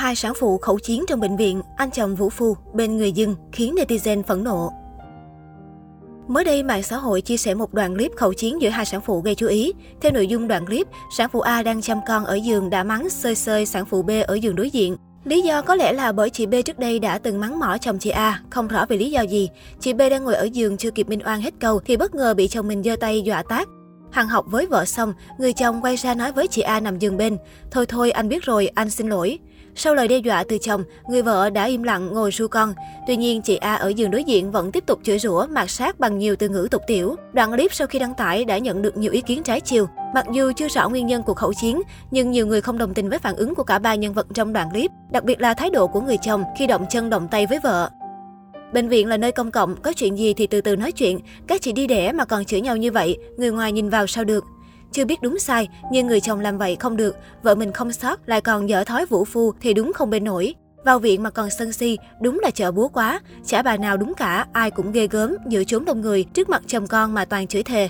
Hai sản phụ khẩu chiến trong bệnh viện, anh chồng vũ phu bên người dưng khiến netizen phẫn nộ. Mới đây, mạng xã hội chia sẻ một đoạn clip khẩu chiến giữa hai sản phụ gây chú ý. Theo nội dung đoạn clip, sản phụ A đang chăm con ở giường đã mắng sơi sơi sản phụ B ở giường đối diện. Lý do có lẽ là bởi chị B trước đây đã từng mắng mỏ chồng chị A, không rõ vì lý do gì. Chị B đang ngồi ở giường chưa kịp minh oan hết câu thì bất ngờ bị chồng mình giơ tay dọa tát. Hằng học với vợ xong, người chồng quay ra nói với chị A nằm giường bên. Thôi thôi, anh biết rồi, anh xin lỗi. Sau lời đe dọa từ chồng, người vợ đã im lặng ngồi ru con. Tuy nhiên, chị A ở giường đối diện vẫn tiếp tục chửi rủa, mạt sát bằng nhiều từ ngữ tục tiểu. Đoạn clip sau khi đăng tải đã nhận được nhiều ý kiến trái chiều. Mặc dù chưa rõ nguyên nhân cuộc khẩu chiến, nhưng nhiều người không đồng tình với phản ứng của cả ba nhân vật trong đoạn clip, đặc biệt là thái độ của người chồng khi động chân động tay với vợ. Bệnh viện là nơi công cộng, có chuyện gì thì từ từ nói chuyện. Các chị đi đẻ mà còn chửi nhau như vậy, người ngoài nhìn vào sao được. Chưa biết đúng sai, nhưng người chồng làm vậy không được, vợ mình không sót, lại còn dở thói vũ phu thì đúng không bên nổi. Vào viện mà còn sân si, đúng là chợ búa quá. Chả bà nào đúng cả, ai cũng ghê gớm, giữa chốn đông người, trước mặt chồng con mà toàn chửi thề.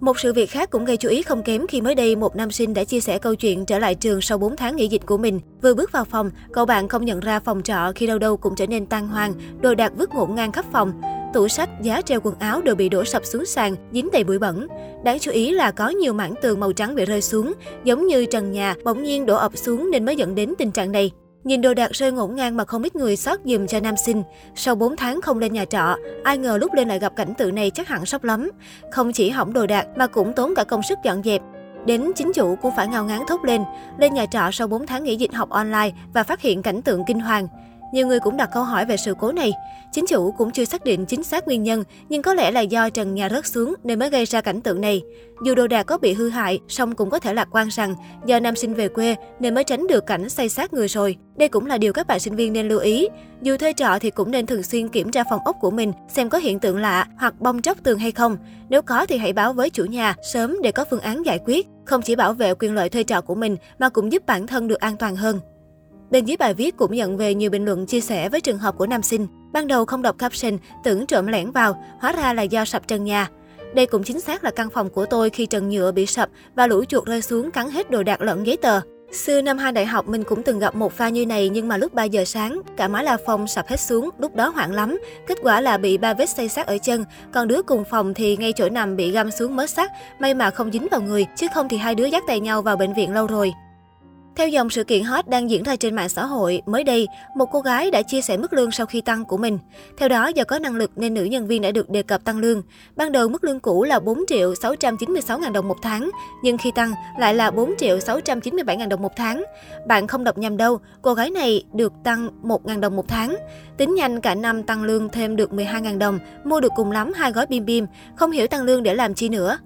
Một sự việc khác cũng gây chú ý không kém khi mới đây một nam sinh đã chia sẻ câu chuyện trở lại trường sau 4 tháng nghỉ dịch của mình. Vừa bước vào phòng, cậu bạn không nhận ra phòng trọ khi đâu đâu cũng trở nên tan hoang, đồ đạc vứt ngổn ngang khắp phòng. Tủ sách, giá treo quần áo đều bị đổ sập xuống sàn, dính đầy bụi bẩn. Đáng chú ý là có nhiều mảng tường màu trắng bị rơi xuống, giống như trần nhà bỗng nhiên đổ ập xuống nên mới dẫn đến tình trạng này. Nhìn đồ đạc rơi ngổn ngang mà không ít người xót giùm cho nam sinh. Sau 4 tháng không lên nhà trọ, ai ngờ lúc lên lại gặp cảnh tượng này chắc hẳn sốc lắm. Không chỉ hỏng đồ đạc mà cũng tốn cả công sức dọn dẹp. Đến chính chủ cũng phải ngao ngán thốt lên, lên nhà trọ sau 4 tháng nghỉ dịch học online và phát hiện cảnh tượng kinh hoàng. Nhiều người cũng đặt câu hỏi về sự cố này. Chính chủ cũng chưa xác định chính xác nguyên nhân, nhưng có lẽ là do trần nhà rớt xuống nên mới gây ra cảnh tượng này. Dù đồ đạc có bị hư hại, song cũng có thể lạc quan rằng do nam sinh về quê nên mới tránh được cảnh xây sát người rồi. Đây cũng là điều các bạn sinh viên nên lưu ý. Dù thuê trọ thì cũng nên thường xuyên kiểm tra phòng ốc của mình xem có hiện tượng lạ hoặc bong tróc tường hay không. Nếu có thì hãy báo với chủ nhà sớm để có phương án giải quyết. Không chỉ bảo vệ quyền lợi thuê trọ của mình mà cũng giúp bản thân được an toàn hơn. Bên dưới bài viết cũng nhận về nhiều bình luận chia sẻ với trường hợp của nam sinh. Ban đầu không đọc caption, tưởng trộm lẻn vào, hóa ra là do sập trần nhà. Đây cũng chính xác là căn phòng của tôi khi trần nhựa bị sập và lũ chuột rơi xuống cắn hết đồ đạc lẫn giấy tờ. Xưa năm hai đại học mình cũng từng gặp một pha như này nhưng mà lúc 3 giờ sáng, cả mái la phong sập hết xuống, lúc đó hoảng lắm. Kết quả là bị ba vết xây sát ở chân, còn đứa cùng phòng thì ngay chỗ nằm bị găm xuống mớ sắt, may mà không dính vào người, chứ không thì hai đứa dắt tay nhau vào bệnh viện lâu rồi. Theo dòng sự kiện hot đang diễn ra trên mạng xã hội, mới đây, một cô gái đã chia sẻ mức lương sau khi tăng của mình. Theo đó, do có năng lực nên nữ nhân viên đã được đề cập tăng lương. Ban đầu mức lương cũ là 4 triệu 696 ngàn đồng một tháng, nhưng khi tăng lại là 4 triệu 697 ngàn đồng một tháng. Bạn không đọc nhầm đâu, cô gái này được tăng 1 ngàn đồng một tháng. Tính nhanh cả năm tăng lương thêm được 12 ngàn đồng, mua được cùng lắm hai gói bim bim, không hiểu tăng lương để làm chi nữa.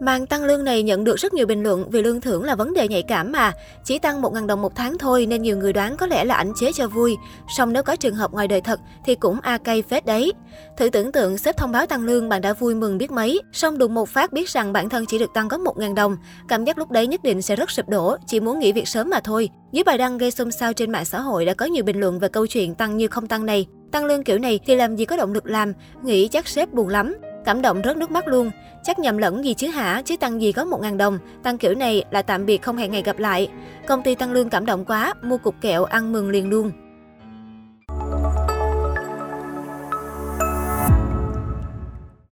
Màn tăng lương này nhận được rất nhiều bình luận vì lương thưởng là vấn đề nhạy cảm mà. Chỉ tăng 1.000 đồng một tháng thôi nên nhiều người đoán có lẽ là ảnh chế cho vui. Song nếu có trường hợp ngoài đời thật thì cũng a cay phết đấy. Thử tưởng tượng sếp thông báo tăng lương bạn đã vui mừng biết mấy. Song đùng một phát biết rằng bản thân chỉ được tăng có 1.000 đồng. Cảm giác lúc đấy nhất định sẽ rất sụp đổ, chỉ muốn nghỉ việc sớm mà thôi. Dưới bài đăng gây xôn xao trên mạng xã hội đã có nhiều bình luận về câu chuyện tăng như không tăng này. Tăng lương kiểu này thì làm gì có động lực làm, nghĩ chắc sếp buồn lắm. Cảm động rớt nước mắt luôn. Chắc nhầm lẫn gì chứ hả, chứ tăng gì có 1.000 đồng. Tăng kiểu này là tạm biệt không hẹn ngày gặp lại. Công ty tăng lương cảm động quá, mua cục kẹo ăn mừng liền luôn.